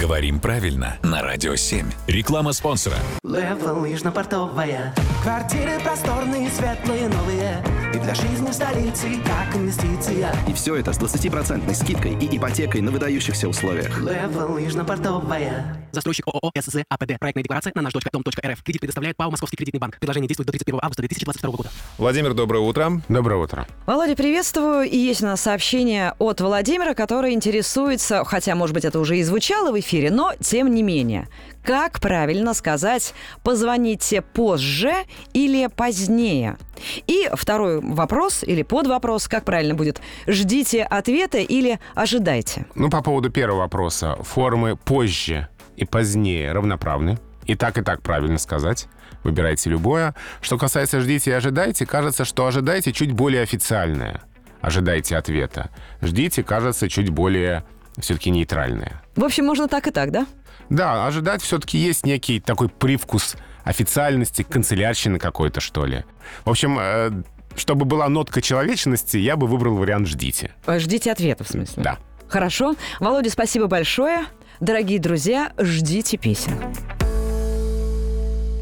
Говорим правильно на Радио 7. Реклама спонсора. Левел лыжно-портовая Квартиры просторные, светлые, новые И для жизни в столице, как инвестиция И все это с 20% скидкой и ипотекой на выдающихся условиях. Левел лыжно-портовая Застройщик ООО СЗ АПД. Проектная декларация на наш дом.рф. Кредит предоставляет ПАО Московский кредитный банк. Предложение действует до 31 августа 2022 года. Владимир, доброе утро. Доброе утро. Володя, приветствую. И есть у нас сообщение от Владимира, который интересуется, хотя, может быть, это уже и звучало в эфире, но тем не менее. Как правильно сказать «позвоните позже» или «позднее»? И второй вопрос или подвопрос, как правильно будет «ждите ответа» или «ожидайте»? Ну, по поводу первого вопроса. Формы «позже» и «позднее» равноправны. И так, и так правильно сказать. Выбирайте любое. Что касается «ждите» и «ожидайте», кажется, что «ожидайте» чуть более официальное. Ожидайте ответа. «Ждите» кажется чуть более все-таки нейтральное. В общем, можно так и так, да? Да, ожидать все-таки есть некий такой привкус официальности, канцелярщины какой-то, что ли. В общем, э, чтобы была нотка человечности, я бы выбрал вариант «ждите». Э, Ждите ответа, в смысле? Да. Хорошо. Володя, спасибо большое. Дорогие друзья, ждите песен.